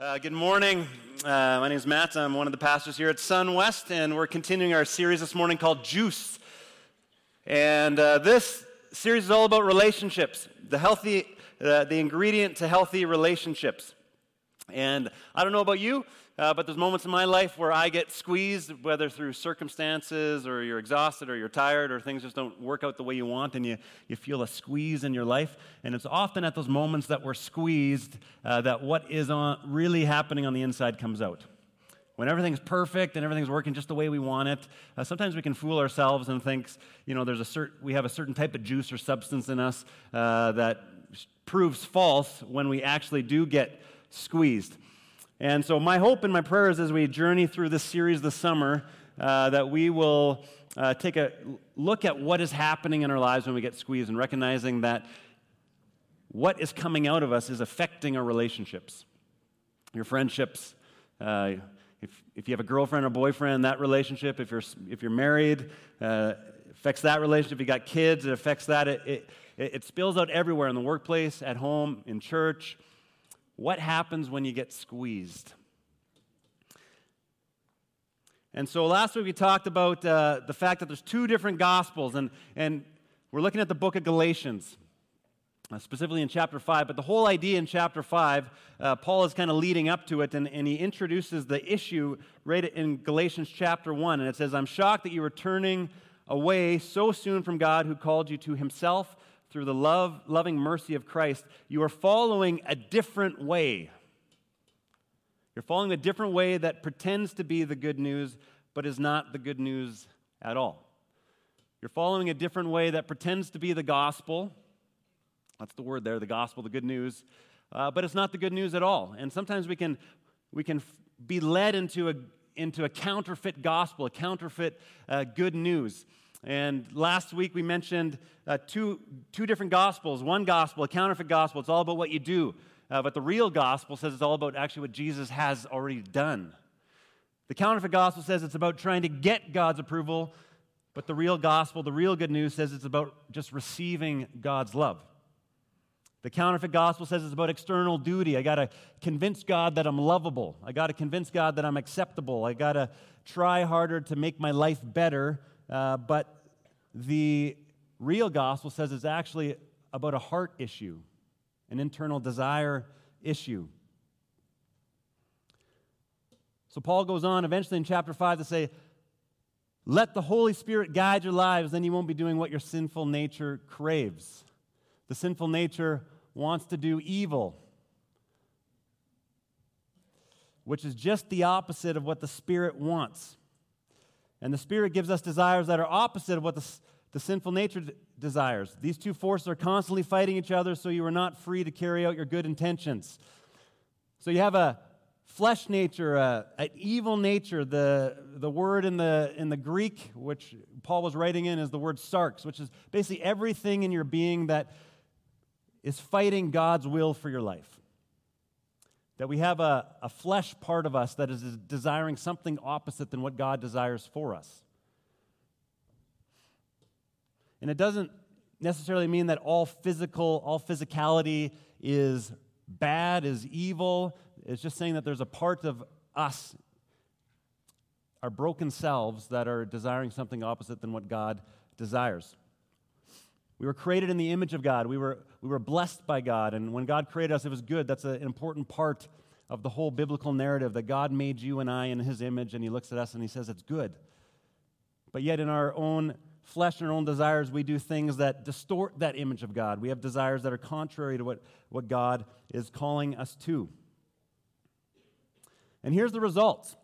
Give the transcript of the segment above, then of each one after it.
Uh, good morning. Uh, my name is Matt. I'm one of the pastors here at Sun West, and we're continuing our series this morning called Juice. And uh, this series is all about relationships, the healthy, uh, the ingredient to healthy relationships. And I don't know about you, uh, but there's moments in my life where I get squeezed, whether through circumstances or you're exhausted or you're tired or things just don't work out the way you want and you, you feel a squeeze in your life. And it's often at those moments that we're squeezed uh, that what is on, really happening on the inside comes out. When everything's perfect and everything's working just the way we want it, uh, sometimes we can fool ourselves and think, you know, there's a cert- we have a certain type of juice or substance in us uh, that proves false when we actually do get squeezed. And so, my hope and my prayers as we journey through this series this summer uh, that we will uh, take a look at what is happening in our lives when we get squeezed and recognizing that what is coming out of us is affecting our relationships, your friendships. Uh, if, if you have a girlfriend or boyfriend, that relationship, if you're, if you're married, uh, affects that relationship. If you got kids, it affects that. It, it, it spills out everywhere in the workplace, at home, in church. What happens when you get squeezed? And so last week we talked about uh, the fact that there's two different gospels, and, and we're looking at the book of Galatians, uh, specifically in chapter 5. But the whole idea in chapter 5, uh, Paul is kind of leading up to it, and, and he introduces the issue right in Galatians chapter 1. And it says, I'm shocked that you are turning away so soon from God who called you to himself through the love, loving mercy of Christ, you are following a different way. You're following a different way that pretends to be the good news, but is not the good news at all. You're following a different way that pretends to be the gospel. That's the word there, the gospel, the good news. Uh, but it's not the good news at all. And sometimes we can, we can be led into a, into a counterfeit gospel, a counterfeit uh, good news. And last week we mentioned uh, two, two different gospels. One gospel, a counterfeit gospel, it's all about what you do. Uh, but the real gospel says it's all about actually what Jesus has already done. The counterfeit gospel says it's about trying to get God's approval, but the real gospel, the real good news, says it's about just receiving God's love. The counterfeit gospel says it's about external duty. I got to convince God that I'm lovable. I got to convince God that I'm acceptable. I got to try harder to make my life better uh, but the real gospel says it's actually about a heart issue, an internal desire issue. So Paul goes on eventually in chapter 5 to say, Let the Holy Spirit guide your lives, then you won't be doing what your sinful nature craves. The sinful nature wants to do evil, which is just the opposite of what the Spirit wants. And the Spirit gives us desires that are opposite of what the, the sinful nature desires. These two forces are constantly fighting each other, so you are not free to carry out your good intentions. So you have a flesh nature, a, an evil nature. The, the word in the, in the Greek, which Paul was writing in, is the word sarx, which is basically everything in your being that is fighting God's will for your life. That we have a, a flesh part of us that is desiring something opposite than what God desires for us. And it doesn't necessarily mean that all physical, all physicality is bad, is evil. It's just saying that there's a part of us, our broken selves, that are desiring something opposite than what God desires. We were created in the image of God. We were, we were blessed by God. And when God created us, it was good. That's an important part of the whole biblical narrative that God made you and I in his image, and he looks at us and he says it's good. But yet, in our own flesh and our own desires, we do things that distort that image of God. We have desires that are contrary to what, what God is calling us to. And here's the results.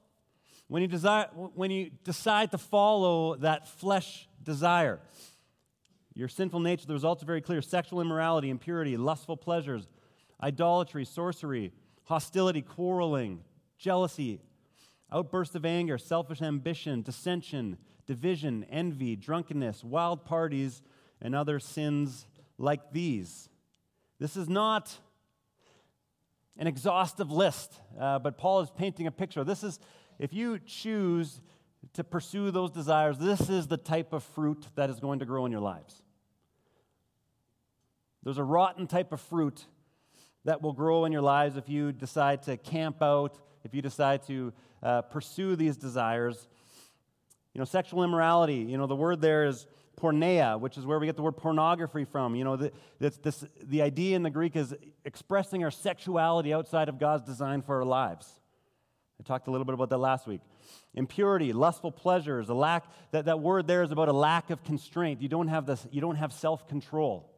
When you, desire, when you decide to follow that flesh desire, your sinful nature, the results are very clear sexual immorality, impurity, lustful pleasures, idolatry, sorcery, hostility, quarreling, jealousy, outbursts of anger, selfish ambition, dissension, division, envy, drunkenness, wild parties, and other sins like these. This is not an exhaustive list, uh, but Paul is painting a picture. This is, if you choose to pursue those desires, this is the type of fruit that is going to grow in your lives. There's a rotten type of fruit that will grow in your lives if you decide to camp out, if you decide to uh, pursue these desires. You know, sexual immorality, you know, the word there is porneia, which is where we get the word pornography from. You know, the, this, this, the idea in the Greek is expressing our sexuality outside of God's design for our lives. I talked a little bit about that last week. Impurity, lustful pleasures, a lack, that, that word there is about a lack of constraint. You don't have this, you don't have self-control.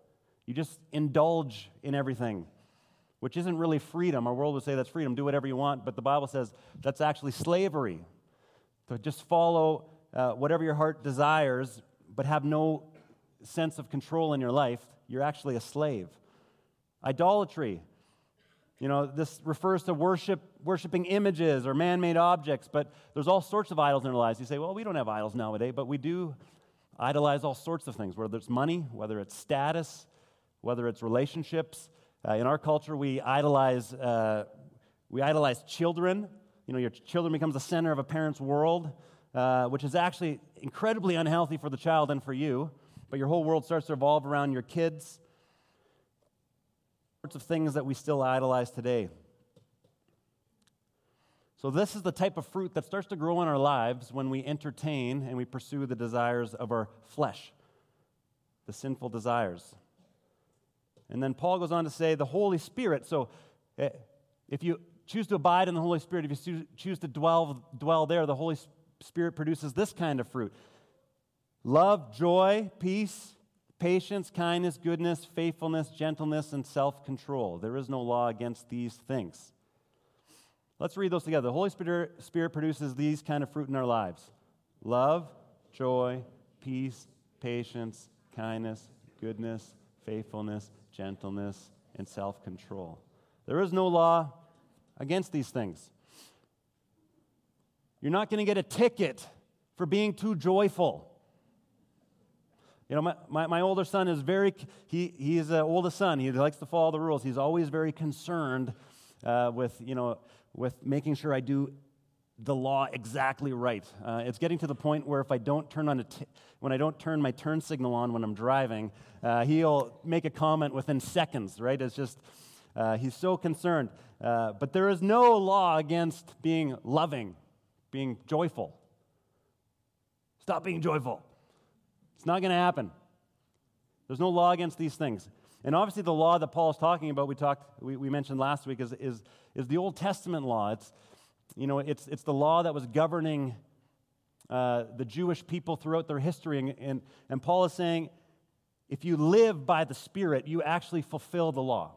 You just indulge in everything, which isn't really freedom. Our world would say that's freedom, do whatever you want, but the Bible says that's actually slavery. To just follow uh, whatever your heart desires but have no sense of control in your life, you're actually a slave. Idolatry. You know, this refers to worship, worshiping images or man made objects, but there's all sorts of idols in our lives. You say, well, we don't have idols nowadays, but we do idolize all sorts of things, whether it's money, whether it's status, whether it's relationships. Uh, in our culture, we idolize, uh, we idolize children. You know, your children becomes the center of a parent's world. Uh, which is actually incredibly unhealthy for the child and for you, but your whole world starts to revolve around your kids. Sorts of things that we still idolize today. So, this is the type of fruit that starts to grow in our lives when we entertain and we pursue the desires of our flesh, the sinful desires. And then Paul goes on to say the Holy Spirit. So, eh, if you choose to abide in the Holy Spirit, if you choose to dwell, dwell there, the Holy Spirit Spirit produces this kind of fruit love, joy, peace, patience, kindness, goodness, faithfulness, gentleness, and self control. There is no law against these things. Let's read those together. The Holy Spirit, Spirit produces these kind of fruit in our lives love, joy, peace, patience, kindness, goodness, faithfulness, gentleness, and self control. There is no law against these things. You're not going to get a ticket for being too joyful. You know, my, my, my, older son is very, he, he's the oldest son. He likes to follow the rules. He's always very concerned uh, with, you know, with making sure I do the law exactly right. Uh, it's getting to the point where if I don't turn on a t- when I don't turn my turn signal on when I'm driving, uh, he'll make a comment within seconds, right? It's just, uh, he's so concerned. Uh, but there is no law against being loving being joyful. Stop being joyful. It's not going to happen. There's no law against these things. And obviously, the law that Paul is talking about, we, talked, we, we mentioned last week, is, is, is the Old Testament law. It's, you know, it's, it's the law that was governing uh, the Jewish people throughout their history. And, and, and Paul is saying, if you live by the Spirit, you actually fulfill the law.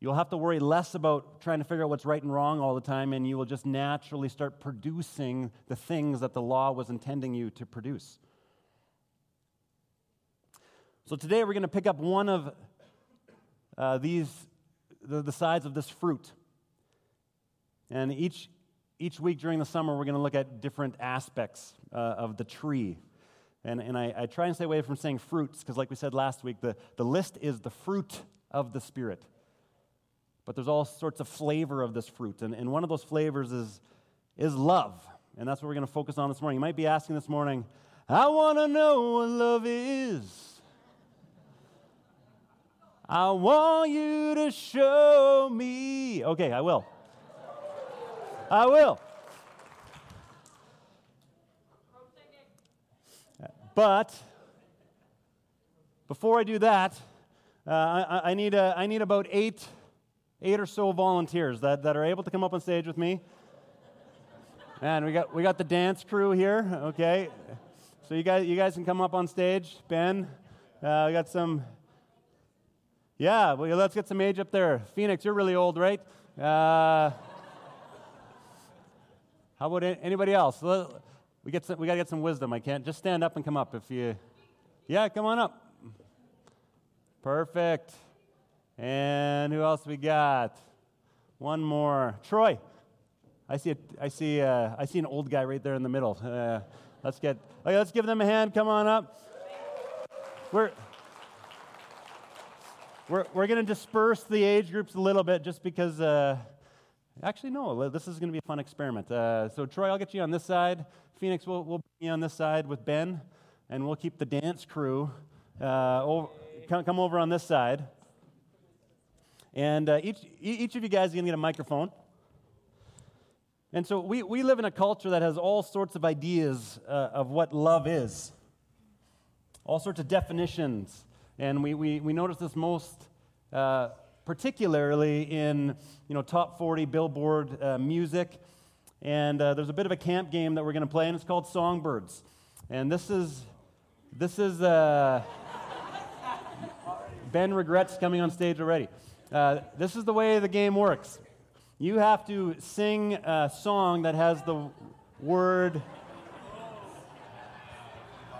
You'll have to worry less about trying to figure out what's right and wrong all the time, and you will just naturally start producing the things that the law was intending you to produce. So today we're going to pick up one of uh, these, the, the sides of this fruit. And each, each week during the summer, we're going to look at different aspects uh, of the tree. And, and I, I, try and stay away from saying fruits, because like we said last week, the, the list is the fruit of the Spirit. But there's all sorts of flavor of this fruit. And, and one of those flavors is, is love. And that's what we're going to focus on this morning. You might be asking this morning, I want to know what love is. I want you to show me. Okay, I will. I will. But before I do that, uh, I, I, need a, I need about eight eight or so volunteers that, that are able to come up on stage with me. And we got, we got the dance crew here, okay? So you guys, you guys can come up on stage. Ben, uh, we got some. Yeah, well, let's get some age up there. Phoenix, you're really old, right? Uh, how about anybody else? We, get some, we got to get some wisdom. I can't. Just stand up and come up if you. Yeah, come on up. Perfect. And who else we got? One more. Troy. I see, a, I see, a, uh, see an old guy right there in the middle. Uh, let's get, okay, let's give them a hand. Come on up. We're, we're, we're going to disperse the age groups a little bit just because, uh, actually, no, this is going to be a fun experiment. Uh, so, Troy, I'll get you on this side. Phoenix, we'll, we'll be on this side with Ben, and we'll keep the dance crew uh, over, come, come over on this side. And uh, each, each of you guys is going to get a microphone. And so we, we live in a culture that has all sorts of ideas uh, of what love is, all sorts of definitions. And we, we, we notice this most uh, particularly in you know, top 40 Billboard uh, music. And uh, there's a bit of a camp game that we're going to play, and it's called Songbirds. And this is, this is uh, Ben regrets coming on stage already. Uh, this is the way the game works. You have to sing a song that has the word.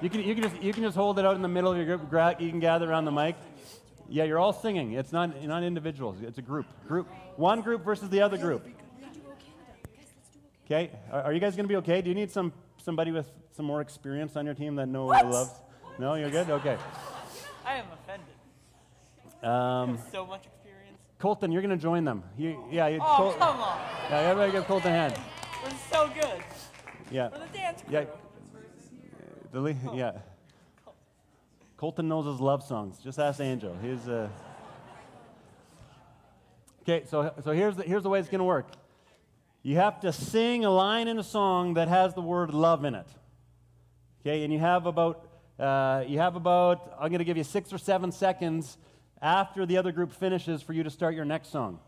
You can, you, can just, you can just hold it out in the middle of your group. gra- You can gather around the mic. Yeah, you're all singing. It's not, not individuals. It's a group. Group. One group versus the other group. Okay. Are, are you guys going to be okay? Do you need some somebody with some more experience on your team that know what loves? No, you're good. Okay. I am offended. Um, So much experience. Colton, you're going to join them. You, yeah. You, Oh, Col- come on. yeah. Everybody give Colton a hand. We're so good. Yeah. We're the dance crew. Yeah. The yeah. Colton knows his love songs. Just ask Angel. He's uh... Okay, so so here's the, here's the way it's going to work. You have to sing a line in a song that has the word love in it. Okay, and you have about uh, you have about I'm going to give you six or seven seconds after the other group finishes for you to start your next song.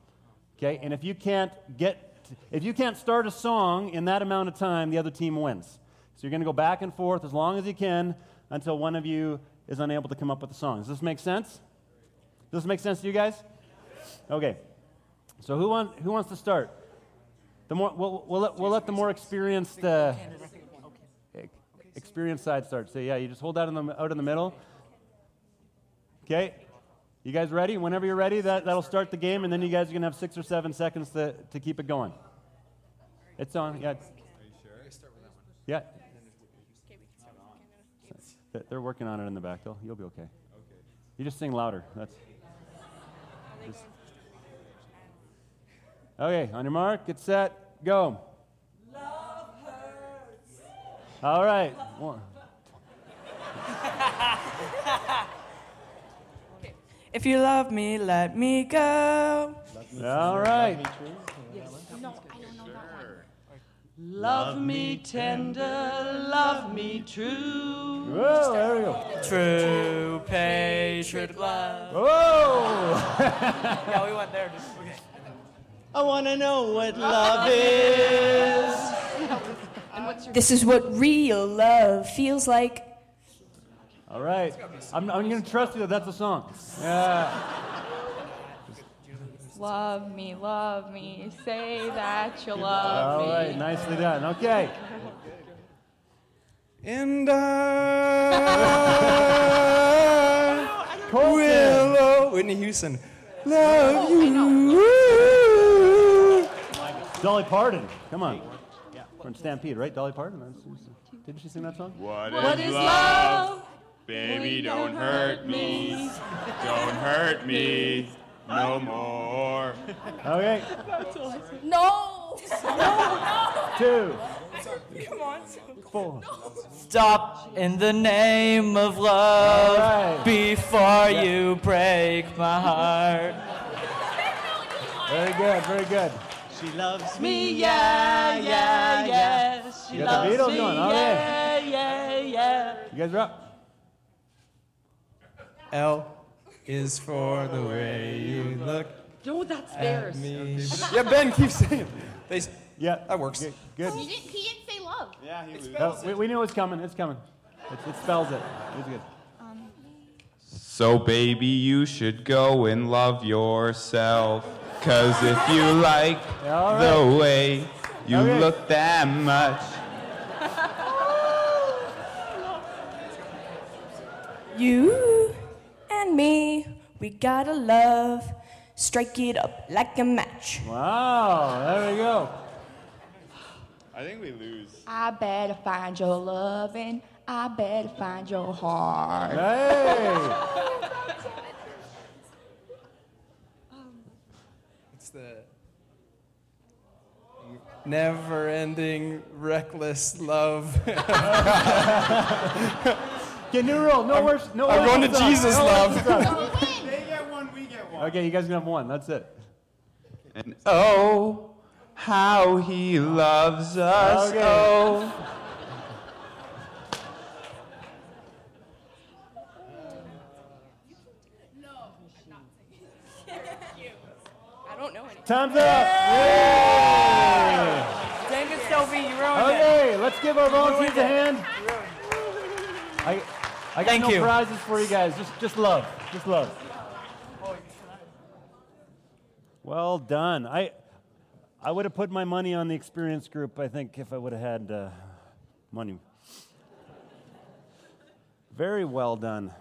Okay, and if you can't get if you can't start a song in that amount of time, the other team wins. So you're going to go back and forth as long as you can until one of you is unable to come up with a song. Does this make sense? Does this make sense to you guys? Okay. So who, want, who wants to start? The more, we'll, we'll, let, we'll let the more experienced, uh, experienced side start. So yeah, you just hold that in the, out in the middle. Okay. You guys ready? Whenever you're ready, that, that'll start the game, and then you guys are going to have six or seven seconds to, to keep it going. It's on. Yeah. Yeah. They- They're working on it in the back. They'll, you'll be okay. Okay. You just sing louder. That's. just- Okay, on your mark, get set, go. Love hurts. All right. One. If you love me, let me go. All right. Love me tender, love me true. Whoa, oh, there we go. True patriot love. Whoa! Oh. Yeah, we went there. Just, okay. I want to know what love is. This is what real love feels like. All right. I'm, I'm going to trust you that that's a song. Yeah. Love me, love me, say that you love me. right. Nicely done. Okay. And I will, Whitney Houston, love you. Dolly Parton. Come on. From Stampede, right? Dolly Parton? Didn't she sing that song? What is love? Baby, don't hurt me. Don't hurt me no more. Okay. No! No. Two. Come on. Four. Stop in the name of love All right. before you break my heart. Very good. Very good. She loves Me, yeah, yeah, yeah. She You got the loves Beatles me, going, all yeah, yeah, yeah. You guys are up. L is for the way you look No, that's at theirs. me. Yeah, Ben, keep saying. They, s- Yeah. That works. Good. good. He didn't, he didn't say love. Oh, we, we knew it was coming. It's coming. It, it spells it. It's good. So, baby, you should go and love yourself. Cause if you like All the way you Okay. look that much, You and me, we gotta love. Strike it up like a match. Wow. There we go. I think we lose. I better find your loving. I better find your heart. Hey. It's the never ending, reckless love. Okay, new rule. No worse. No I'm going to than. Jesus, No love. worse than song. Who wins? They get one, we get one. Okay, you guys can have one. That's it. And oh, how he loves us. Okay. Oh. I don't know any. Time's up. Yay! Dang it, Sophie, you ruined it. Okay, let's give our volunteers a hand. I, I got Thank no you. prizes for you guys. Just, just love. Just love. Well done. I, I would have put my money on the experience group. I think if I would have had uh, money. Very well done.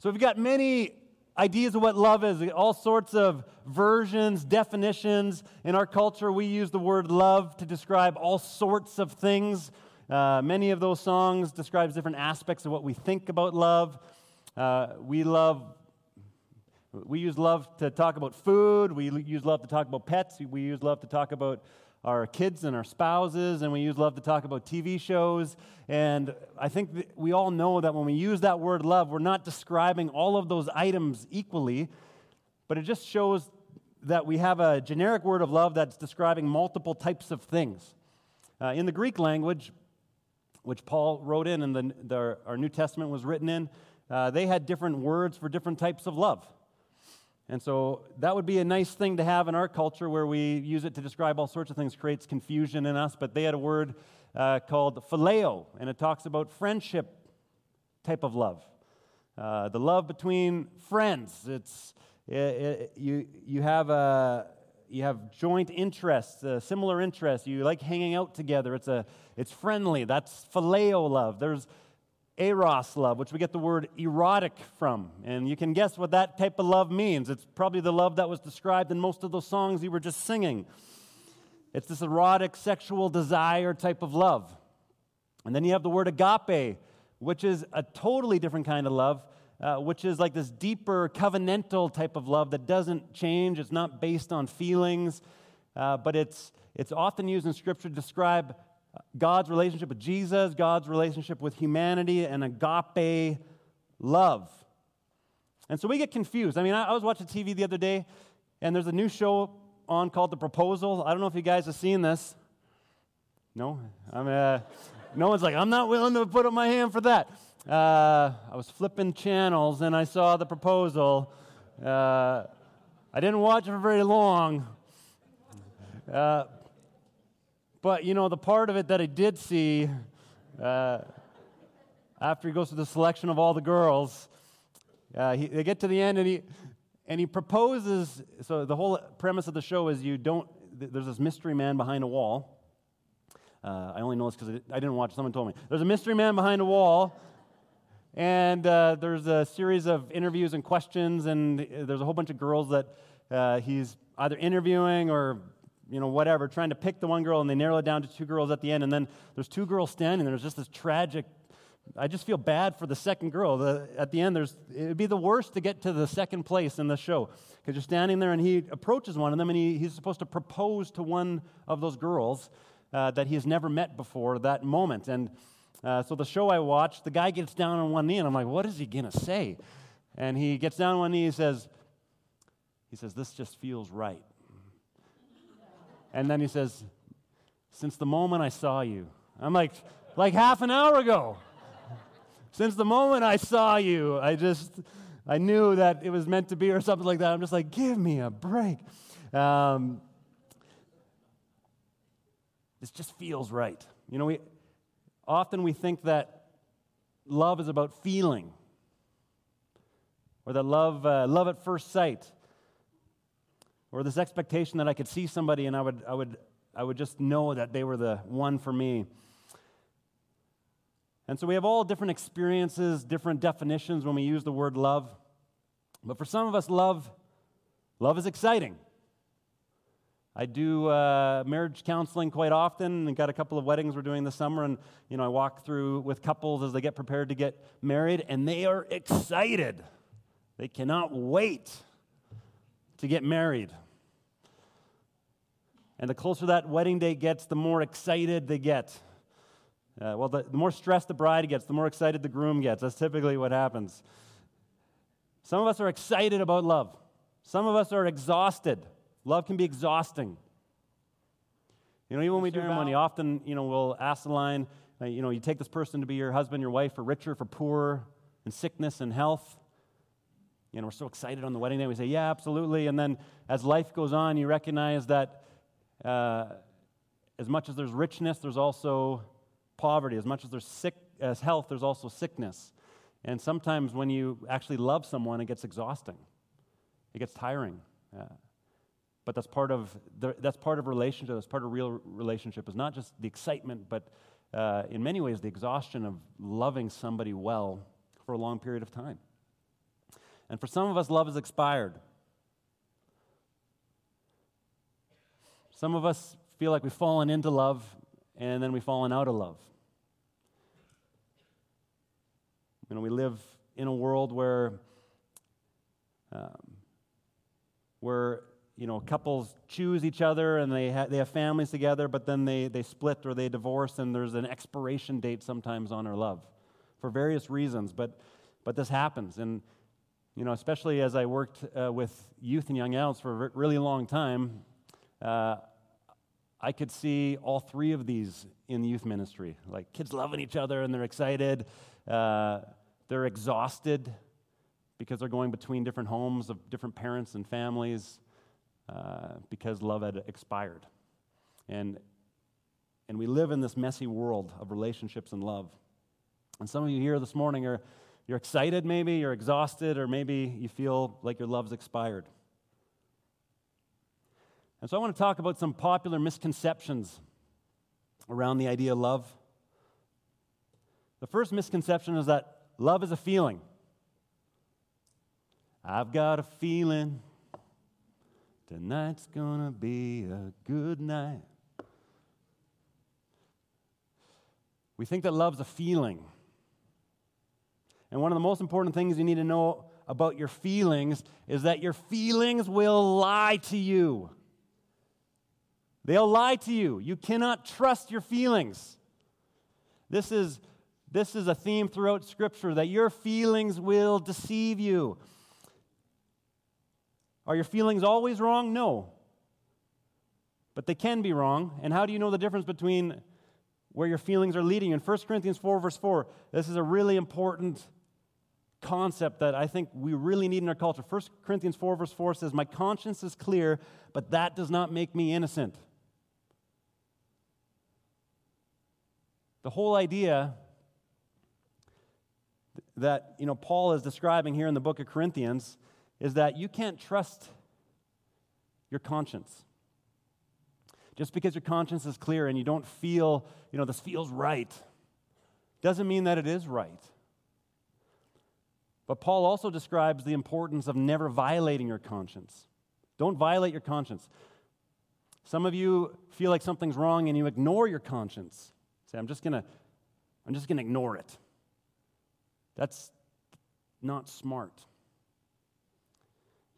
So we've got many ideas of what love is, all sorts of versions, definitions. In our culture, we use the word love to describe all sorts of things. Uh, many of those songs describes different aspects of what we think about love. Uh, we love. We use love to talk about food. We use love to talk about pets. We use love to talk about our kids and our spouses. And we use love to talk about TV shows. And I think we all know that when we use that word love, we're not describing all of those items equally, but it just shows that we have a generic word of love that's describing multiple types of things. Uh, in the Greek language, which Paul wrote in and the, the, our New Testament was written in, uh, they had different words for different types of love. And so that would be a nice thing to have in our culture where we use it to describe all sorts of things, creates confusion in us. But they had a word uh, called phileo, and it talks about friendship type of love. Uh, the love between friends. It's, it, it, you, you, have a, you have joint interests, uh, similar interests. You like hanging out together. It's, a, it's friendly. That's phileo love. There's eros love, which we get the word erotic from. And you can guess what that type of love means. It's probably the love that was described in most of those songs you were just singing. It's this erotic, sexual desire type of love. And then you have the word agape, which is a totally different kind of love, uh, which is like this deeper covenantal type of love that doesn't change. It's not based on feelings, uh, but it's, it's often used in Scripture to describe God's relationship with Jesus, God's relationship with humanity, and agape love. And so we get confused. I mean, I, I was watching TV the other day, and there's a new show on called The Proposal. I don't know if you guys have seen this. No? I mean, uh, no one's like, I'm not willing to put up my hand for that. Uh, I was flipping channels and I saw the proposal. Uh, I didn't watch it for very long. Uh, but, you know, the part of it that I did see, uh, after he goes through the selection of all the girls, uh, he, they get to the end and he, and he proposes. So, the whole premise of the show is you don't, there's this mystery man behind a wall. Uh, I only know this because I didn't watch, someone told me. There's a mystery man behind a wall, and uh, there's a series of interviews and questions, and uh, there's a whole bunch of girls that uh, he's either interviewing or you know, whatever, trying to pick the one girl, and they narrow it down to two girls at the end. And then there's two girls standing there. There's just this tragic. I just feel bad for the second girl. The, at the end, there's it would be the worst to get to the second place in the show because you're standing there, and he approaches one of them, and he, he's supposed to propose to one of those girls uh, that he has never met before that moment. And uh, so the show I watched, the guy gets down on one knee, and I'm like, what is he gonna say? And he gets down on one knee. He says, he says, this just feels right. And then he says, Since the moment I saw you. I'm like, like half an hour ago. Since the moment I saw you, I just, I knew that it was meant to be or something like that. I'm just like, give me a break. Um, this just feels right. You know, we, often we think that love is about feeling or that love, uh, love at first sight or this expectation that I could see somebody and I would, I would, I would just know that they were the one for me. And so we have all different experiences, different definitions when we use the word love. But for some of us, love, love is exciting. I do uh, marriage counseling quite often and got a couple of weddings we're doing this summer. And, you know, I walk through with couples as they get prepared to get married, and they are excited. They cannot wait to get married. And the closer that wedding date gets, the more excited they get. Uh, well, the, the more stressed the bride gets, the more excited the groom gets. That's typically what happens. Some of us are excited about love. Some of us are exhausted. Love can be exhausting. You know, even when we do our money, often, you know, we'll ask the line, uh, you know, you take this person to be your husband, your wife, for richer, for poorer, in sickness and health. You know, we're so excited on the wedding day. We say, yeah, absolutely. And then as life goes on, you recognize that uh, as much as there's richness, there's also poverty. As much as there's sick, as health, there's also sickness. And sometimes when you actually love someone, it gets exhausting. It gets tiring. Uh, but that's part of the, that's part of relationship. That's part of real relationship. Is not just the excitement, but uh, in many ways the exhaustion of loving somebody well for a long period of time. And for some of us, love has expired. Some of us feel like we've fallen into love and then we've fallen out of love. You know, we live in a world where, um, where you know, couples choose each other and they, ha- they have families together, but then they, they split or they divorce, and there's an expiration date sometimes on our love for various reasons. But, but this happens. And, you know, especially as I worked uh, with youth and young adults for a really long time, uh, I could see all three of these in the youth ministry. Like kids loving each other and they're excited. Uh, they're exhausted because they're going between different homes of different parents and families uh, because love had expired. And, and we live in this messy world of relationships and love. And some of you here this morning are you're excited maybe, you're exhausted, or maybe you feel like your love's expired. And so I want to talk about some popular misconceptions around the idea of love. The first misconception is that love is a feeling. I've got a feeling tonight's gonna be a good night. We think that love's a feeling. And one of the most important things you need to know about your feelings is that your feelings will lie to you. They'll lie to you. You cannot trust your feelings. This is, this is a theme throughout Scripture that your feelings will deceive you. Are your feelings always wrong? No. But they can be wrong. And how do you know the difference between where your feelings are leading? you? In 1 Corinthians 4, verse 4, this is a really important concept that I think we really need in our culture. 1 Corinthians 4, verse 4 says, My conscience is clear, but that does not make me innocent. The whole idea that you know Paul is describing here in the book of Corinthians is that you can't trust your conscience. Just because your conscience is clear and you don't feel, you know, this feels right, doesn't mean that it is right. But Paul also describes the importance of never violating your conscience. Don't violate your conscience. Some of you feel like something's wrong and you ignore your conscience. Say, I'm just gonna, I'm just gonna ignore it. That's not smart.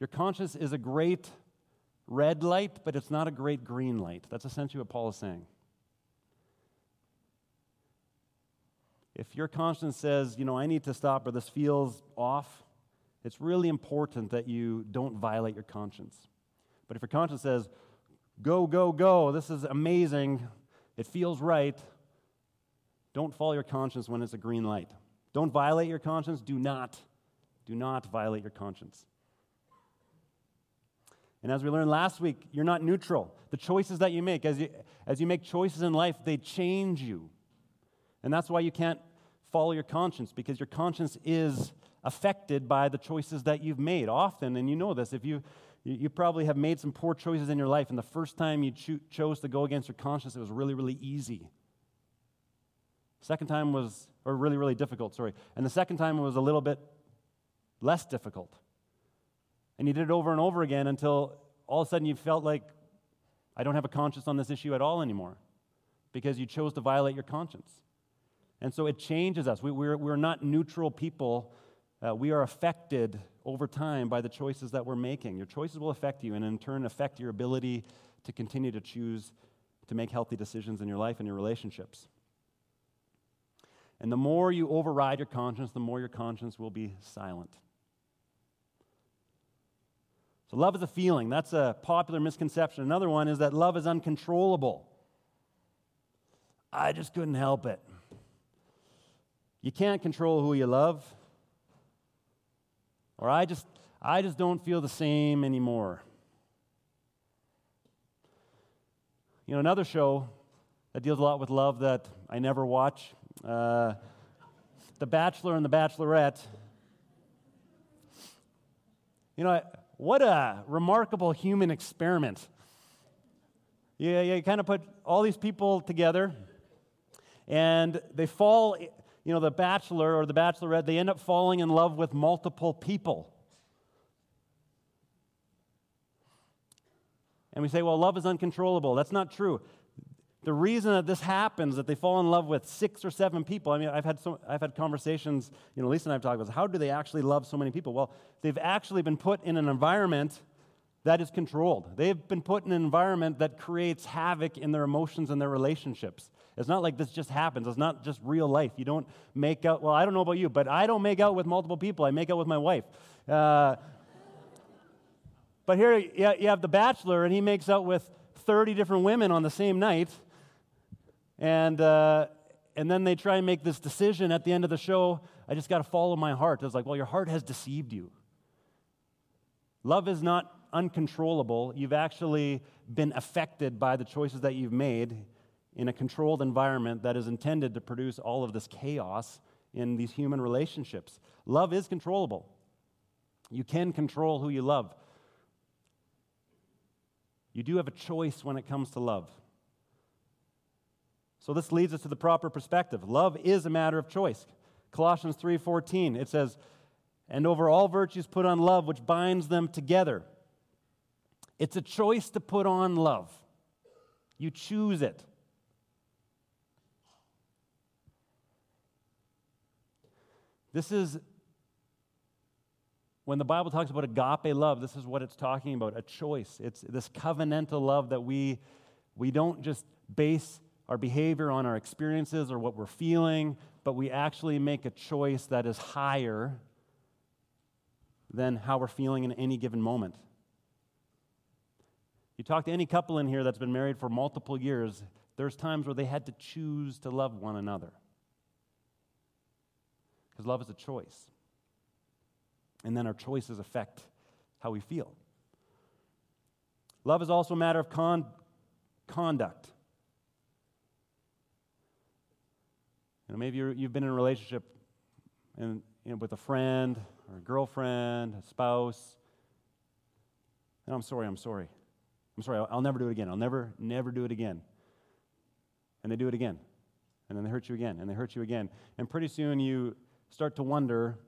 Your conscience is a great red light, but it's not a great green light. That's essentially what Paul is saying. If your conscience says, you know, I need to stop or this feels off, it's really important that you don't violate your conscience. But if your conscience says, go, go, go, this is amazing, it feels right, don't follow your conscience when it's a green light. Don't violate your conscience. Do not, do not violate your conscience. And as we learned last week, you're not neutral. The choices that you make, as you, as you make choices in life, they change you. And that's why you can't follow your conscience, because your conscience is affected by the choices that you've made. Often, and you know this, if you, you probably have made some poor choices in your life, and the first time you cho- chose to go against your conscience, it was really, really easy. Second time was, or really, really difficult, sorry. And the second time was a little bit less difficult. And you did it over and over again until all of a sudden you felt like, I don't have a conscience on this issue at all anymore because you chose to violate your conscience. And so it changes us. We, are we're, we're not neutral people. Uh, we are affected over time by the choices that we're making. Your choices will affect you and in turn affect your ability to continue to choose to make healthy decisions in your life and your relationships. And the more you override your conscience, the more your conscience will be silent. So, love is a feeling. That's a popular misconception. Another one is that love is uncontrollable. I just couldn't help it. You can't control who you love. Or I just, I just don't feel the same anymore. You know, another show that deals a lot with love that I never watch uh, The Bachelor and the Bachelorette. You know, what a remarkable human experiment. You, you kind of put all these people together, and they fall, you know, the bachelor or the bachelorette, they end up falling in love with multiple people. And we say, well, love is uncontrollable. That's not true. The reason that this happens, that they fall in love with six or seven people, I mean, I've had, so, I've had conversations, you know, Lisa and I have talked about how do they actually love so many people? Well, they've actually been put in an environment that is controlled. They've been put in an environment that creates havoc in their emotions and their relationships. It's not like this just happens. It's not just real life. You don't make out, well, I don't know about you, but I don't make out with multiple people. I make out with my wife. Uh, but here you have the bachelor, and he makes out with 30 different women on the same night. And, uh, and then they try and make this decision at the end of the show I just got to follow my heart. It's like, well, your heart has deceived you. Love is not uncontrollable. You've actually been affected by the choices that you've made in a controlled environment that is intended to produce all of this chaos in these human relationships. Love is controllable. You can control who you love. You do have a choice when it comes to love. So this leads us to the proper perspective. Love is a matter of choice. Colossians 3:14 it says, "And over all virtues put on love which binds them together." It's a choice to put on love. You choose it. This is when the Bible talks about agape love, this is what it's talking about a choice. It's this covenantal love that we, we don't just base our behavior on our experiences or what we're feeling, but we actually make a choice that is higher than how we're feeling in any given moment. You talk to any couple in here that's been married for multiple years, there's times where they had to choose to love one another. Because love is a choice and then our choices affect how we feel. Love is also a matter of con- conduct. You know, maybe you have been in a relationship and, you know, with a friend or a girlfriend, a spouse. And I'm sorry, I'm sorry. I'm sorry, I'll, I'll never do it again. I'll never, never do it again. And they do it again. And then they hurt you again, and they hurt you again. And pretty soon you start to wonder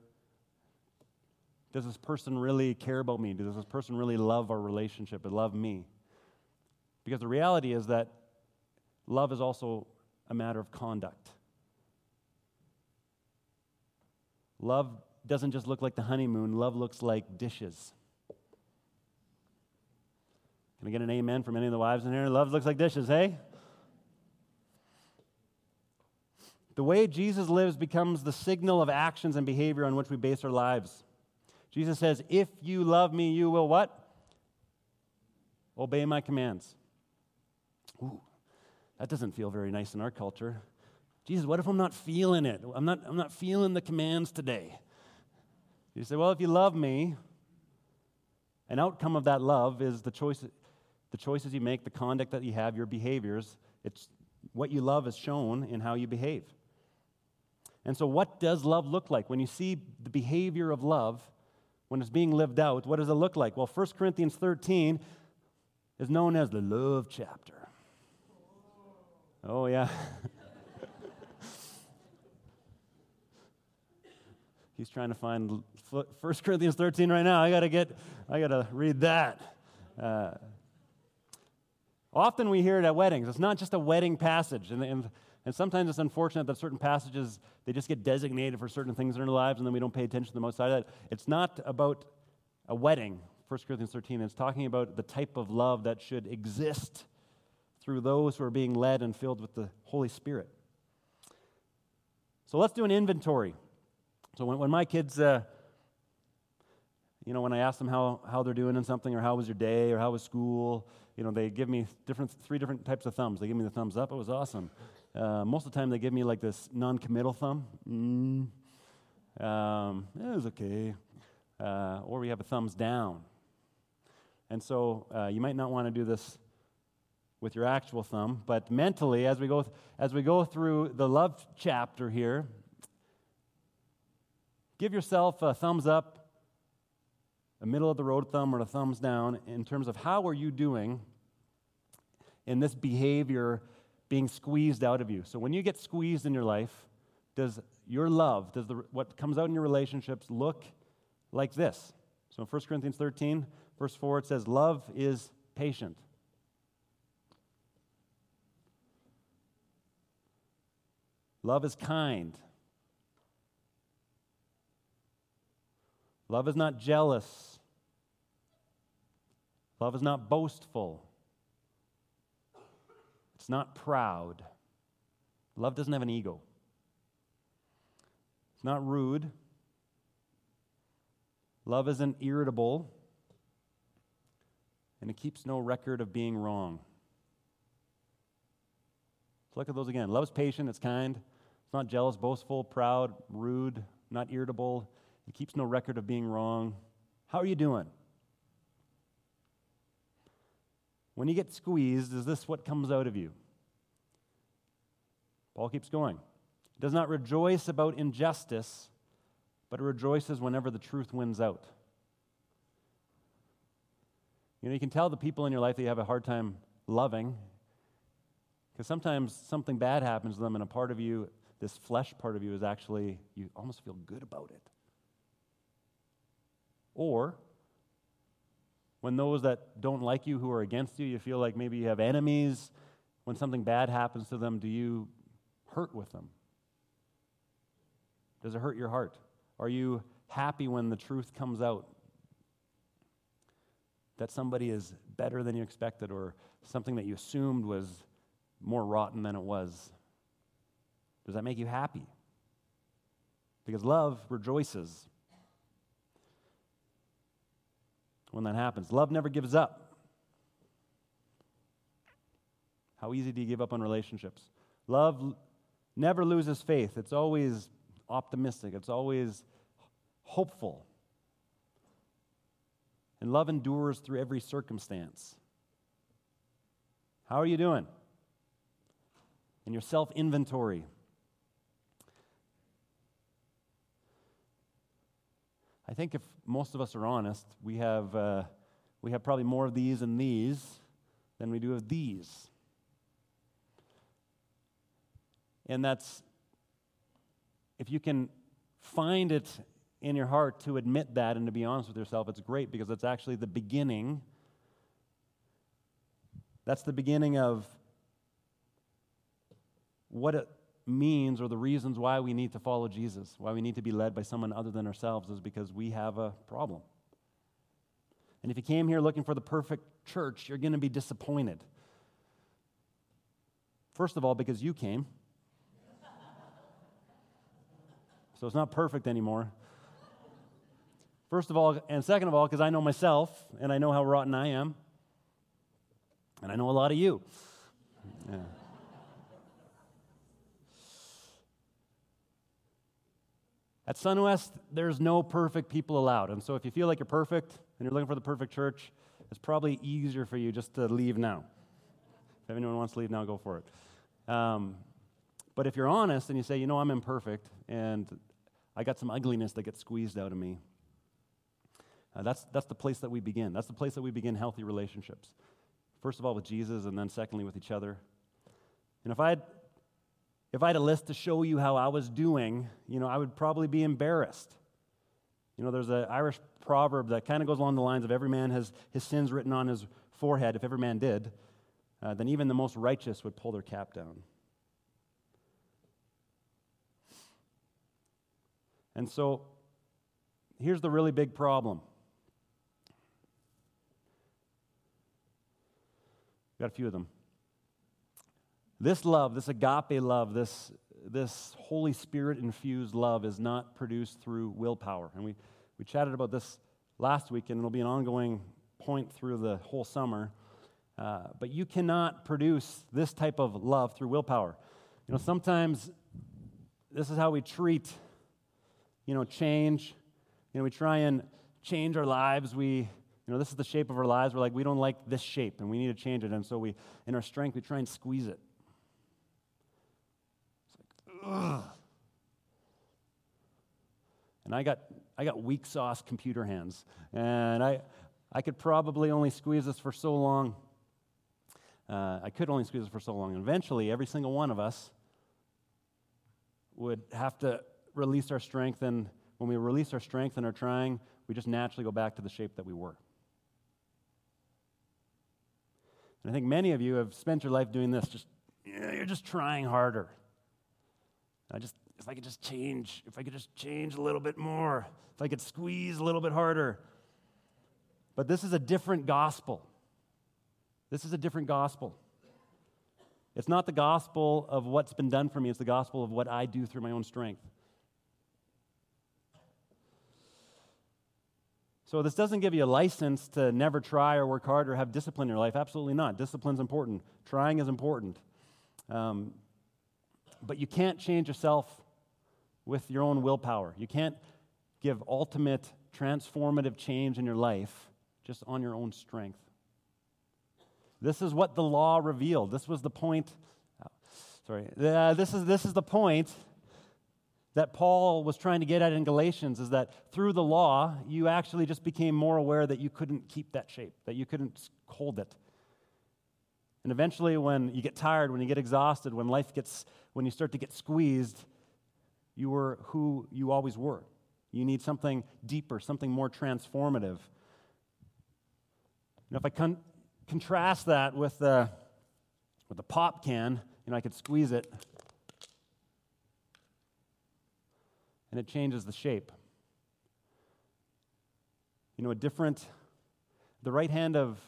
does this person really care about me? Does this person really love our relationship and love me? Because the reality is that love is also a matter of conduct. Love doesn't just look like the honeymoon, love looks like dishes. Can I get an amen from any of the wives in here? Love looks like dishes, hey? The way Jesus lives becomes the signal of actions and behavior on which we base our lives. Jesus says, If you love me, you will what? Obey my commands. Ooh, that doesn't feel very nice in our culture. Jesus, what if I'm not feeling it? I'm not, I'm not feeling the commands today. You say, Well, if you love me, an outcome of that love is the, choice, the choices you make, the conduct that you have, your behaviors. It's what you love is shown in how you behave. And so, what does love look like? When you see the behavior of love, when it's being lived out, what does it look like? Well, 1 Corinthians 13 is known as the love chapter. Oh, yeah. He's trying to find 1 Corinthians 13 right now. I got to get, I got to read that. Uh, often we hear it at weddings. It's not just a wedding passage. And, and and sometimes it's unfortunate that certain passages, they just get designated for certain things in our lives, and then we don't pay attention to them outside of that. It's not about a wedding, 1 Corinthians 13. It's talking about the type of love that should exist through those who are being led and filled with the Holy Spirit. So let's do an inventory. So when, when my kids, uh, you know, when I ask them how, how they're doing in something or how was your day or how was school, you know, they give me different, three different types of thumbs. They give me the thumbs up, it was awesome. Uh, most of the time, they give me like this non committal thumb. Mm. Um, it was okay. Uh, or we have a thumbs down. And so uh, you might not want to do this with your actual thumb, but mentally, as we go, th- as we go through the love chapter here, give yourself a thumbs up, a middle of the road thumb, or a thumbs down in terms of how are you doing in this behavior being squeezed out of you. So when you get squeezed in your life, does your love, does the, what comes out in your relationships look like this? So in 1 Corinthians 13, verse 4, it says, Love is patient. Love is kind. Love is not jealous. Love is not boastful. It's not proud. Love doesn't have an ego. It's not rude. Love isn't irritable. And it keeps no record of being wrong. Let's look at those again. Love is patient, it's kind, it's not jealous, boastful, proud, rude, not irritable. It keeps no record of being wrong. How are you doing? When you get squeezed, is this what comes out of you? Paul keeps going. He does not rejoice about injustice, but rejoices whenever the truth wins out. You know, you can tell the people in your life that you have a hard time loving because sometimes something bad happens to them, and a part of you, this flesh part of you, is actually, you almost feel good about it. Or when those that don't like you, who are against you, you feel like maybe you have enemies. When something bad happens to them, do you hurt with them? Does it hurt your heart? Are you happy when the truth comes out? That somebody is better than you expected, or something that you assumed was more rotten than it was? Does that make you happy? Because love rejoices when that happens. Love never gives up. How easy do you give up on relationships? Love never loses faith. It's always optimistic, it's always hopeful. And love endures through every circumstance. How are you doing? In your self inventory. I think if most of us are honest, we have, uh, we have probably more of these and these than we do of these. And that's, if you can find it in your heart to admit that and to be honest with yourself, it's great because it's actually the beginning. That's the beginning of what it means or the reasons why we need to follow Jesus, why we need to be led by someone other than ourselves, is because we have a problem. And if you came here looking for the perfect church, you're going to be disappointed. First of all, because you came. So it's not perfect anymore. First of all, and second of all, because I know myself and I know how rotten I am. And I know a lot of you. Yeah. At SunWest, there's no perfect people allowed. And so if you feel like you're perfect and you're looking for the perfect church, it's probably easier for you just to leave now. If anyone wants to leave now, go for it. Um, but if you're honest and you say, you know, I'm imperfect and I got some ugliness that gets squeezed out of me, uh, that's, that's the place that we begin. That's the place that we begin healthy relationships. First of all, with Jesus, and then secondly, with each other. And if I had if I had a list to show you how I was doing, you know, I would probably be embarrassed. You know, there's an Irish proverb that kind of goes along the lines of every man has his sins written on his forehead. If every man did, uh, then even the most righteous would pull their cap down. And so here's the really big problem. Got a few of them. This love, this agape love, this, this Holy Spirit infused love is not produced through willpower. And we, we chatted about this last week, and it'll be an ongoing point through the whole summer. Uh, but you cannot produce this type of love through willpower. You know, sometimes this is how we treat, you know, change. You know, we try and change our lives. We, you know, this is the shape of our lives. We're like, we don't like this shape and we need to change it. And so we, in our strength, we try and squeeze it. Ugh. And I got, I got weak sauce computer hands. And I, I could probably only squeeze this for so long. Uh, I could only squeeze it for so long. And eventually, every single one of us would have to release our strength. And when we release our strength and are trying, we just naturally go back to the shape that we were. And I think many of you have spent your life doing this. Just yeah, you're just trying harder. I just if I could just change, if I could just change a little bit more, if I could squeeze a little bit harder. But this is a different gospel. This is a different gospel. It's not the gospel of what's been done for me, it's the gospel of what I do through my own strength. So, this doesn't give you a license to never try or work hard or have discipline in your life. Absolutely not. Discipline's important, trying is important. Um, but you can't change yourself with your own willpower. You can't give ultimate transformative change in your life just on your own strength. This is what the law revealed. This was the point. Sorry. Uh, this, is, this is the point that Paul was trying to get at in Galatians is that through the law, you actually just became more aware that you couldn't keep that shape, that you couldn't hold it. And eventually, when you get tired, when you get exhausted, when life gets, when you start to get squeezed, you were who you always were. You need something deeper, something more transformative. You know, if I con- contrast that with the, with the pop can, you know, I could squeeze it and it changes the shape. You know, a different, the right hand of,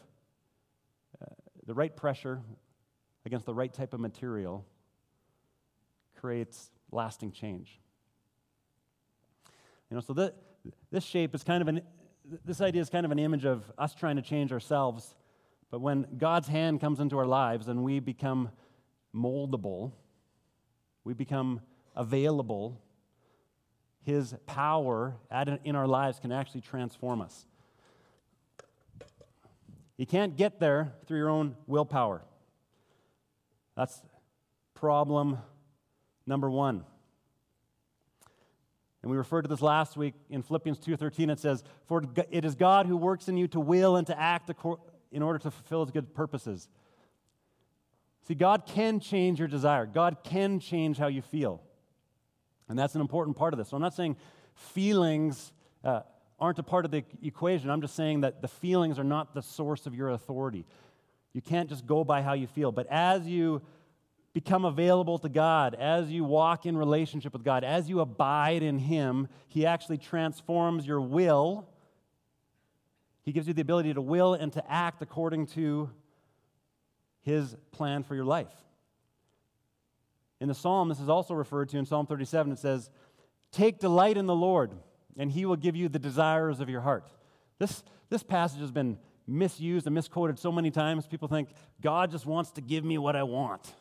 the right pressure against the right type of material creates lasting change. You know, so this shape is kind of an, this idea is kind of an image of us trying to change ourselves. But when God's hand comes into our lives and we become moldable, we become available his power in our lives can actually transform us. You can't get there through your own willpower. That's problem number one. And we referred to this last week in Philippians 2:13 it says, "For it is God who works in you to will and to act in order to fulfill his good purposes." See, God can change your desire. God can change how you feel. And that's an important part of this. So I'm not saying feelings uh, aren't a part of the equation. I'm just saying that the feelings are not the source of your authority. You can't just go by how you feel. But as you become available to God, as you walk in relationship with God, as you abide in Him, He actually transforms your will. He gives you the ability to will and to act according to His plan for your life. In the psalm, this is also referred to in Psalm 37. It says, Take delight in the Lord, and he will give you the desires of your heart. This, this passage has been misused and misquoted so many times. People think God just wants to give me what I want.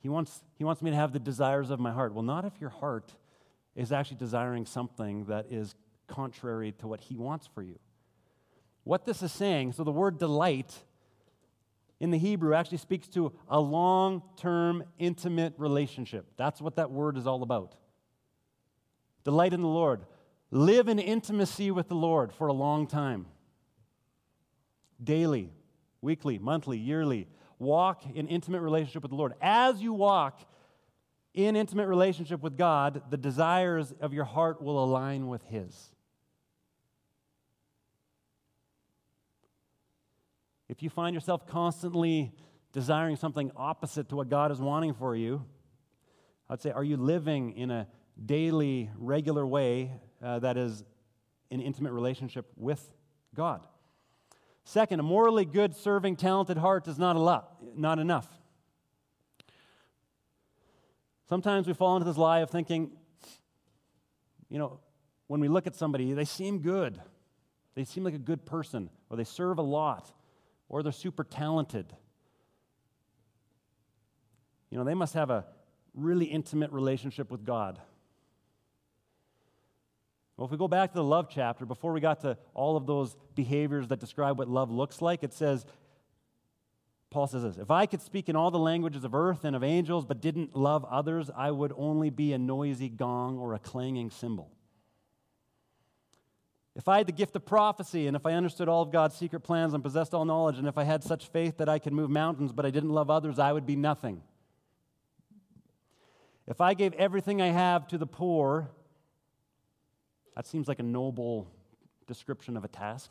He wants, he wants me to have the desires of my heart. Well, not if your heart is actually desiring something that is contrary to what He wants for you. What this is saying, so the word delight in the Hebrew actually speaks to a long term, intimate relationship. That's what that word is all about. Delight in the Lord. Live in intimacy with the Lord for a long time. Daily, weekly, monthly, yearly. Walk in intimate relationship with the Lord. As you walk in intimate relationship with God, the desires of your heart will align with His. If you find yourself constantly desiring something opposite to what God is wanting for you, I'd say, are you living in a daily, regular way uh, that is in intimate relationship with God? Second, a morally good, serving, talented heart is not, a lot, not enough. Sometimes we fall into this lie of thinking, you know, when we look at somebody, they seem good. They seem like a good person, or they serve a lot, or they're super talented. You know, they must have a really intimate relationship with God. Well, if we go back to the love chapter, before we got to all of those behaviors that describe what love looks like, it says, Paul says this If I could speak in all the languages of earth and of angels, but didn't love others, I would only be a noisy gong or a clanging cymbal. If I had the gift of prophecy, and if I understood all of God's secret plans and possessed all knowledge, and if I had such faith that I could move mountains, but I didn't love others, I would be nothing. If I gave everything I have to the poor, that seems like a noble description of a task.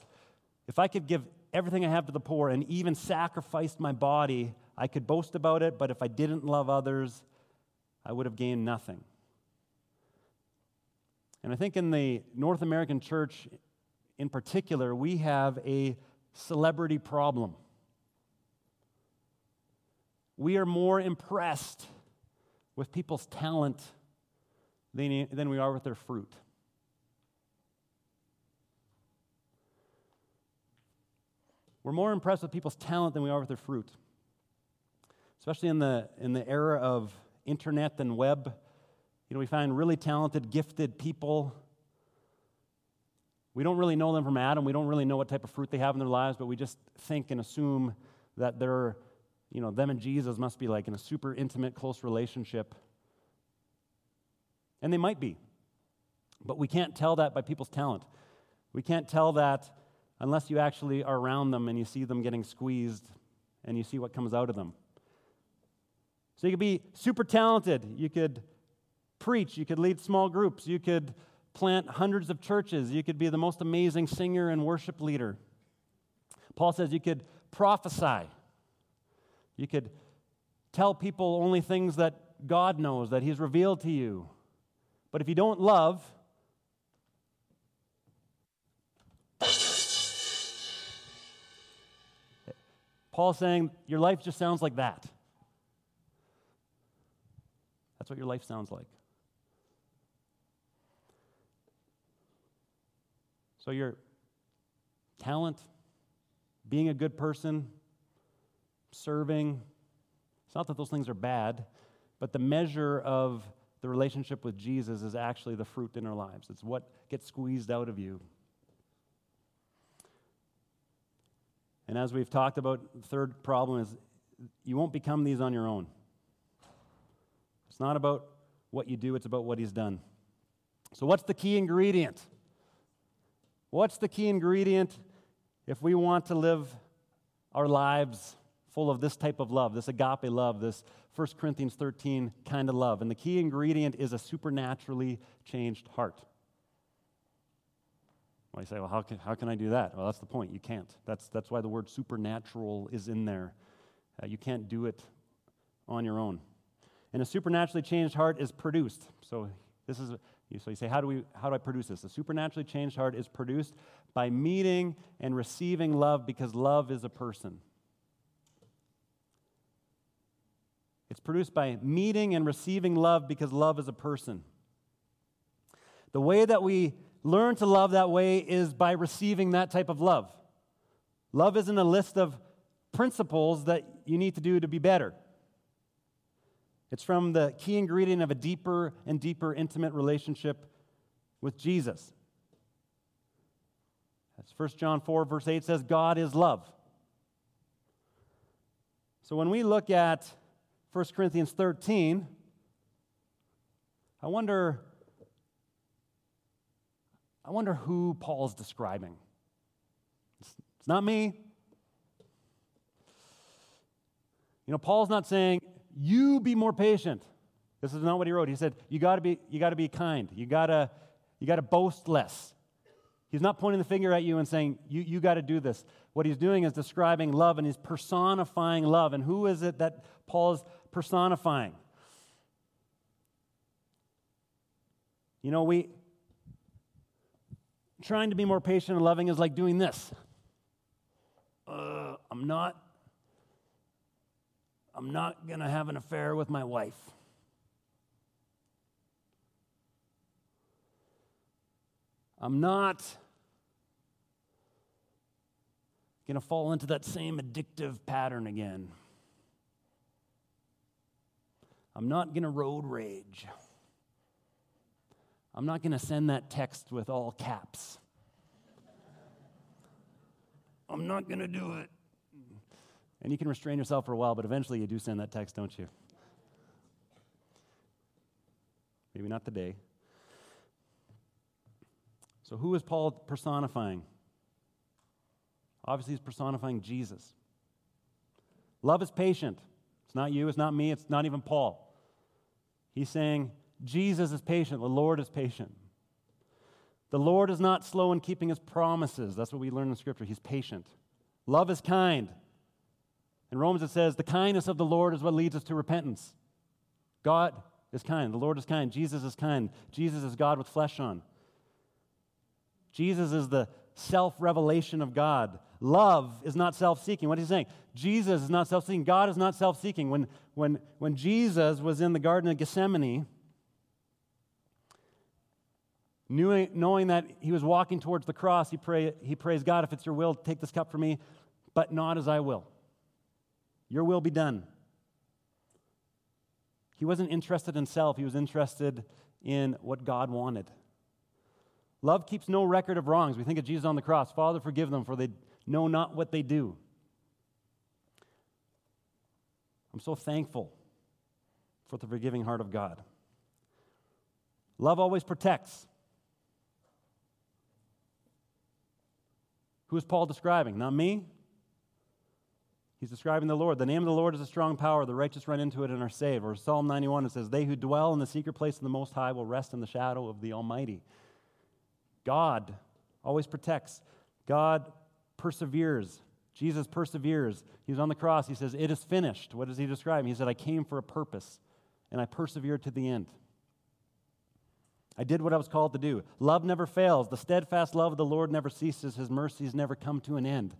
If I could give everything I have to the poor and even sacrificed my body, I could boast about it, but if I didn't love others, I would have gained nothing. And I think in the North American church in particular, we have a celebrity problem. We are more impressed with people's talent than, we are with their fruit. We're more impressed with people's talent than we are with their fruit. Especially in the, in the era of internet and web, you know, we find really talented, gifted people. We don't really know them from Adam. We don't really know what type of fruit they have in their lives, but we just think and assume that they're, you know, them and Jesus must be like in a super intimate, close relationship. And they might be. But we can't tell that by people's talent. We can't tell that unless you actually are around them and you see them getting squeezed and you see what comes out of them. So you could be super talented. You could preach. You could lead small groups. You could plant hundreds of churches. You could be the most amazing singer and worship leader. Paul says you could prophesy. You could tell people only things that God knows, that He's revealed to you. But if you don't love, Paul's saying your life just sounds like that. That's what your life sounds like. So, your talent, being a good person, serving, it's not that those things are bad, but the measure of the relationship with Jesus is actually the fruit in our lives. It's what gets squeezed out of you. And as we've talked about, the third problem is you won't become these on your own. It's not about what you do, it's about what he's done. So, what's the key ingredient? What's the key ingredient if we want to live our lives full of this type of love, this agape love, this 1 Corinthians 13 kind of love? And the key ingredient is a supernaturally changed heart. Well, you say, well, how can, how can I do that? Well, that's the point. You can't. That's, that's why the word supernatural is in there. Uh, you can't do it on your own. And a supernaturally changed heart is produced. So this is so you say, how do we how do I produce this? A supernaturally changed heart is produced by meeting and receiving love because love is a person. It's produced by meeting and receiving love because love is a person. The way that we learn to love that way is by receiving that type of love. Love isn't a list of principles that you need to do to be better. It's from the key ingredient of a deeper and deeper intimate relationship with Jesus. That's 1 John 4, verse 8 says, God is love. So when we look at 1 Corinthians 13, I wonder I wonder who Paul's describing. It's, it's not me. You know, Paul's not saying, you be more patient. This is not what he wrote. He said, you gotta be, you gotta be kind. You gotta, you gotta boast less. He's not pointing the finger at you and saying, you, you gotta do this. What he's doing is describing love and he's personifying love. And who is it that Paul's personifying? You know, we, trying to be more patient and loving is like doing this. Uh, I'm not I'm not going to have an affair with my wife. I'm not going to fall into that same addictive pattern again. I'm not going to road rage. I'm not going to send that text with all caps. I'm not going to do it. And you can restrain yourself for a while, but eventually you do send that text, don't you? Maybe not today. So, who is Paul personifying? Obviously, he's personifying Jesus. Love is patient. It's not you, it's not me, it's not even Paul. He's saying, Jesus is patient, the Lord is patient. The Lord is not slow in keeping his promises. That's what we learn in Scripture. He's patient. Love is kind. In Romans, it says, the kindness of the Lord is what leads us to repentance. God is kind. The Lord is kind. Jesus is kind. Jesus is God with flesh on. Jesus is the self revelation of God. Love is not self seeking. What is he saying? Jesus is not self seeking. God is not self seeking. When, when, when Jesus was in the Garden of Gethsemane, knowing, that he was walking towards the cross, he, pray, he prays, God, if it's your will, take this cup from me, but not as I will. Your will be done. He wasn't interested in self, he was interested in what God wanted. Love keeps no record of wrongs. We think of Jesus on the cross Father, forgive them, for they know not what they do. I'm so thankful for the forgiving heart of God. Love always protects. Who is Paul describing? Not me. He's describing the Lord. The name of the Lord is a strong power. The righteous run into it and are saved. Or Psalm 91, it says, They who dwell in the secret place of the Most High will rest in the shadow of the Almighty. God always protects. God perseveres. Jesus perseveres. He was on the cross. He says, It is finished. What does he describe? He said, I came for a purpose, and I persevered to the end. I did what I was called to do. Love never fails. The steadfast love of the Lord never ceases. His mercies never come to an end.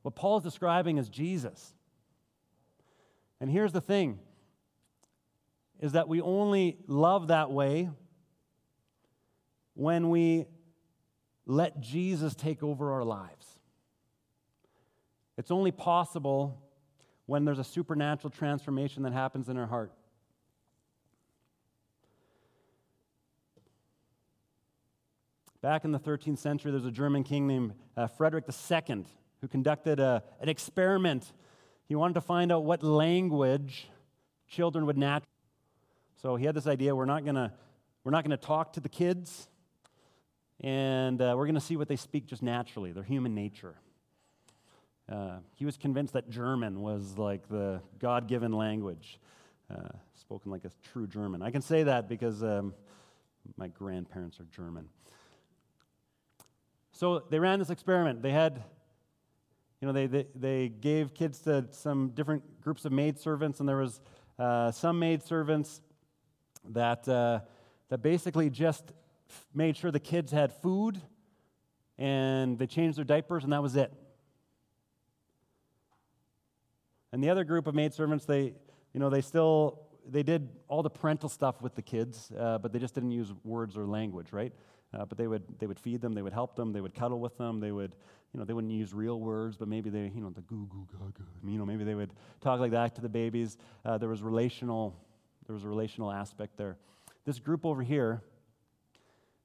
What Paul is describing is Jesus. And here's the thing is that we only love that way when we let Jesus take over our lives. It's only possible when there's a supernatural transformation that happens in our heart. Back in the 13th century, there's a German king named uh, Frederick II who conducted a, an experiment. He wanted to find out what language children would naturally. So he had this idea: we're not gonna we're not gonna talk to the kids and uh, we're going to see what they speak just naturally, their human nature. Uh, he was convinced that German was like the God given language, uh, spoken like a true German. I can say that because um, my grandparents are German. So they ran this experiment. They had, you know, they, they, they gave kids to some different groups of maid servants, and there was uh, some maid servants that, uh, that basically just made sure the kids had food and they changed their diapers, and that was it. And the other group of maidservants, they, you know, they still, they did all the parental stuff with the kids, uh, but they just didn't use words or language, right? Uh, but they would, they would feed them, they would help them, they would cuddle with them, they would, you know, they wouldn't use real words, but maybe they, you know, the goo goo you know, maybe they would talk like that to the babies. Uh, there was relational, there was a relational aspect there. This group over here,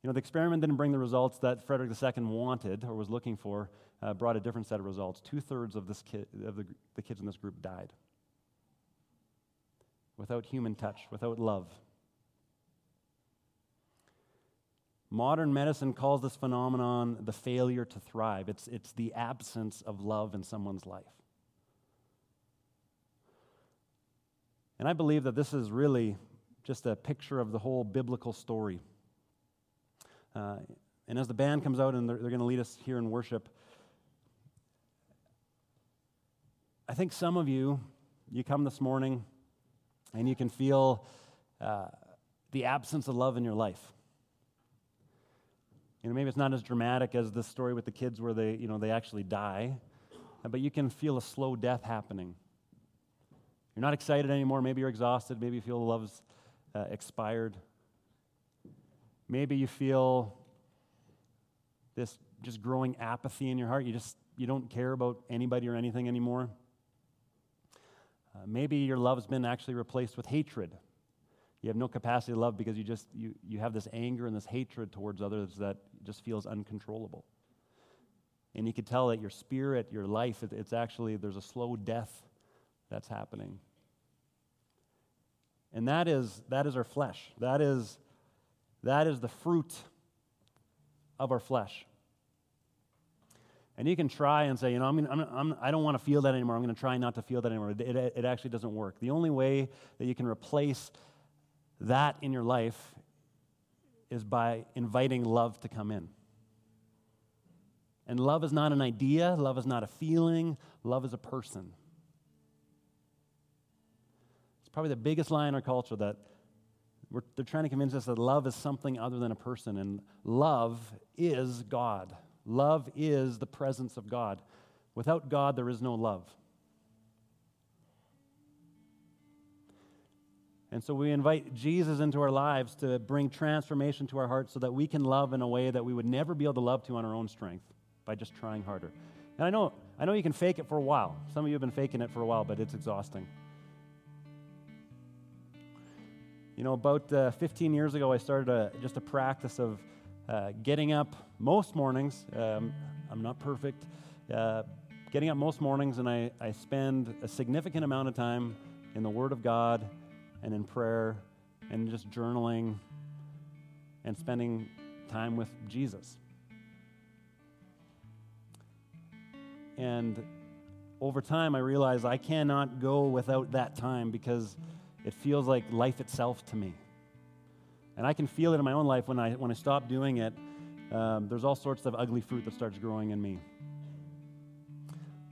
you know, the experiment didn't bring the results that Frederick II wanted or was looking for, uh, brought a different set of results. Two thirds of, this kid, of the, the kids in this group died without human touch, without love. Modern medicine calls this phenomenon the failure to thrive. It's, it's the absence of love in someone's life. And I believe that this is really just a picture of the whole biblical story. Uh, and as the band comes out and they're, they're going to lead us here in worship, I think some of you, you come this morning and you can feel uh, the absence of love in your life. You know, maybe it's not as dramatic as the story with the kids where they, you know, they actually die, but you can feel a slow death happening. You're not excited anymore. Maybe you're exhausted. Maybe you feel love's uh, expired. Maybe you feel this just growing apathy in your heart. You just you don't care about anybody or anything anymore. Uh, maybe your love's been actually replaced with hatred. You have no capacity to love because you just you, you have this anger and this hatred towards others that just feels uncontrollable. And you could tell that your spirit, your life, it, it's actually there's a slow death that's happening. And that is that is our flesh. That is that is the fruit of our flesh. And you can try and say, you know, I mean, I'm, I'm, I don't want to feel that anymore. I'm going to try not to feel that anymore. It, it, it actually doesn't work. The only way that you can replace that in your life is by inviting love to come in. And love is not an idea, love is not a feeling, love is a person. It's probably the biggest lie in our culture that they're trying to convince us that love is something other than a person, and love is God. Love is the presence of God. Without God, there is no love. And so we invite Jesus into our lives to bring transformation to our hearts so that we can love in a way that we would never be able to love to on our own strength by just trying harder. And I know, I know you can fake it for a while. Some of you have been faking it for a while, but it's exhausting. You know, about uh, 15 years ago, I started a, just a practice of uh, getting up most mornings. Um, I'm not perfect. Uh, getting up most mornings, and I, I spend a significant amount of time in the Word of God and in prayer and just journaling and spending time with Jesus. And over time, I realized I cannot go without that time because it feels like life itself to me. And I can feel it in my own life when I, when I stop doing it. Um, there's all sorts of ugly fruit that starts growing in me.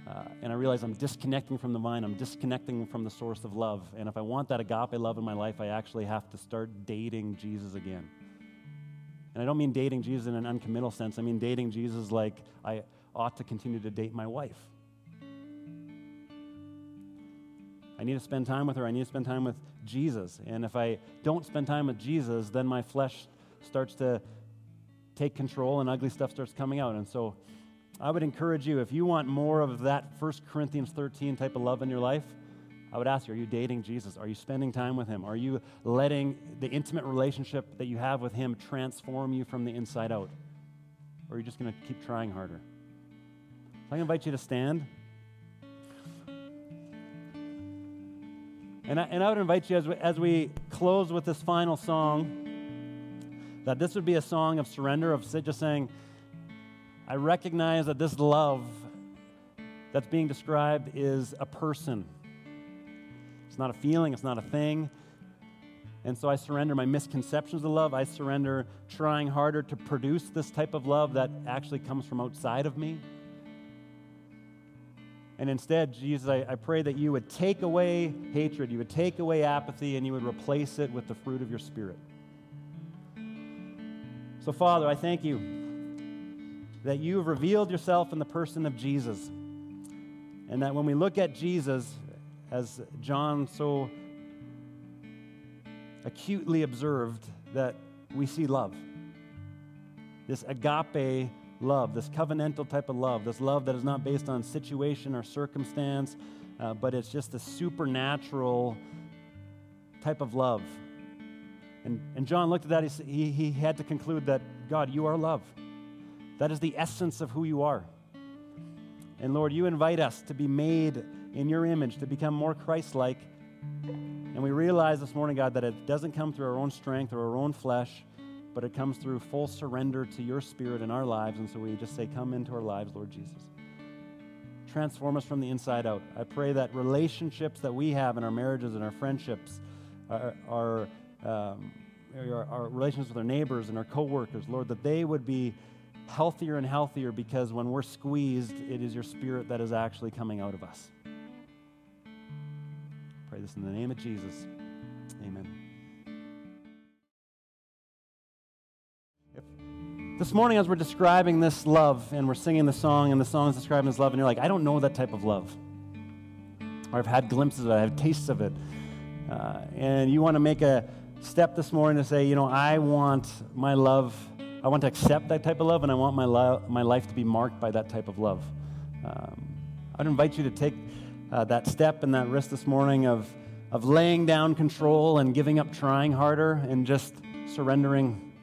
Uh, and I realize I'm disconnecting from the vine. I'm disconnecting from the source of love. And if I want that agape love in my life, I actually have to start dating Jesus again. And I don't mean dating Jesus in an uncommittal sense. I mean dating Jesus like I ought to continue to date my wife. I need to spend time with her. I need to spend time with Jesus. And if I don't spend time with Jesus, then my flesh starts to take control and ugly stuff starts coming out. And so I would encourage you, if you want more of that 1 Corinthians 13 type of love in your life, I would ask you, are you dating Jesus? Are you spending time with him? Are you letting the intimate relationship that you have with him transform you from the inside out? Or are you just going to keep trying harder? So to invite you to stand. And I, and I would invite you as we, as we close with this final song that this would be a song of surrender, of just saying, I recognize that this love that's being described is a person. It's not a feeling, it's not a thing. And so I surrender my misconceptions of love. I surrender trying harder to produce this type of love that actually comes from outside of me. And instead, Jesus, I, I, pray that you would take away hatred, you would take away apathy, and you would replace it with the fruit of your Spirit. So, Father, I thank you that you have revealed yourself in the person of Jesus. And that when we look at Jesus, as John so acutely observed, that we see love. This agape love, this covenantal type of love, this love that is not based on situation or circumstance, uh, but it's just a supernatural type of love. And, and John looked at that, he, he, he had to conclude that, God, you are love. That is the essence of who you are. And Lord, you invite us to be made in your image, to become more Christ like. And we realize this morning, God, that it doesn't come through our own strength or our own flesh, but it comes through full surrender to your spirit in our lives. And so we just say, Come into our lives, Lord Jesus. Transform us from the inside out. I pray that relationships that we have in our marriages and our friendships, our, our, um, our, our relations with our neighbors and our coworkers, Lord, that they would be healthier and healthier because when we're squeezed, it is your spirit that is actually coming out of us. Pray this in the name of Jesus. Amen. This morning, as we're describing this love and we're singing the song, and the song is describing this love, and you're like, I don't know that type of love. Or I've had glimpses of it, I have tastes of it. Uh, and you want to make a step this morning to say, you know, I want my love, I want to accept that type of love, and I want my, my life to be marked by that type of love. Um, I'd invite you to take uh, that step and that risk this morning of, of laying down control and giving up trying harder and just surrendering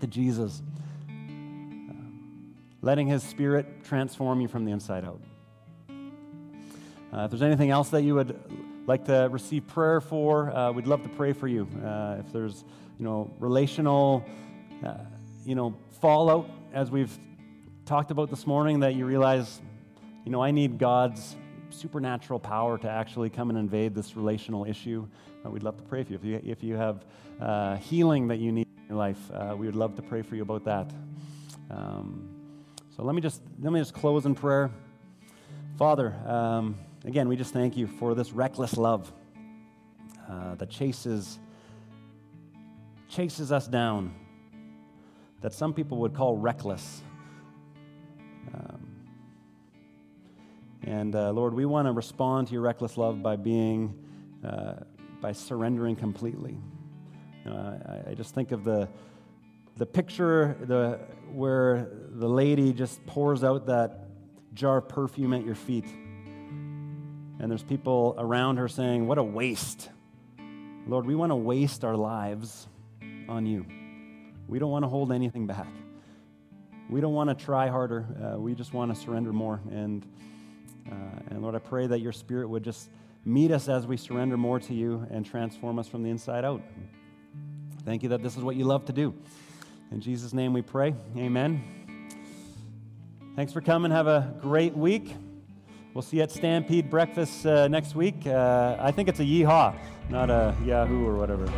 to Jesus, uh, letting His Spirit transform you from the inside out. Uh, if there's anything else that you would like to receive prayer for, uh, we'd love to pray for you. Uh, if there's, you know, relational, uh, you know, fallout, as we've talked about this morning, that you realize, you know, I need God's supernatural power to actually come and invade this relational issue. Uh, we'd love to pray for you. If you, if you have uh, healing that you need in your life, uh, we would love to pray for you about that. Um, so let me just let me just close in prayer. Father, um, again, we just thank you for this reckless love uh, that chases chases us down. That some people would call reckless. Um, and uh, Lord, we want to respond to your reckless love by being, uh, by surrendering completely. Uh, I, I, just think of the, the picture the, where the lady just pours out that jar of perfume at your feet. And there's people around her saying, What a waste. Lord, we want to waste our lives on you. We don't want to hold anything back. We don't want to try harder. Uh, we just want to surrender more. And uh, and Lord, I pray that your Spirit would just meet us as we surrender more to you and transform us from the inside out. Thank you that this is what you love to do. In Jesus' name we pray. Amen. Thanks for coming. Have a great week. We'll see you at Stampede Breakfast uh, next week. Uh, I think it's a yeehaw, not a Yahoo or whatever.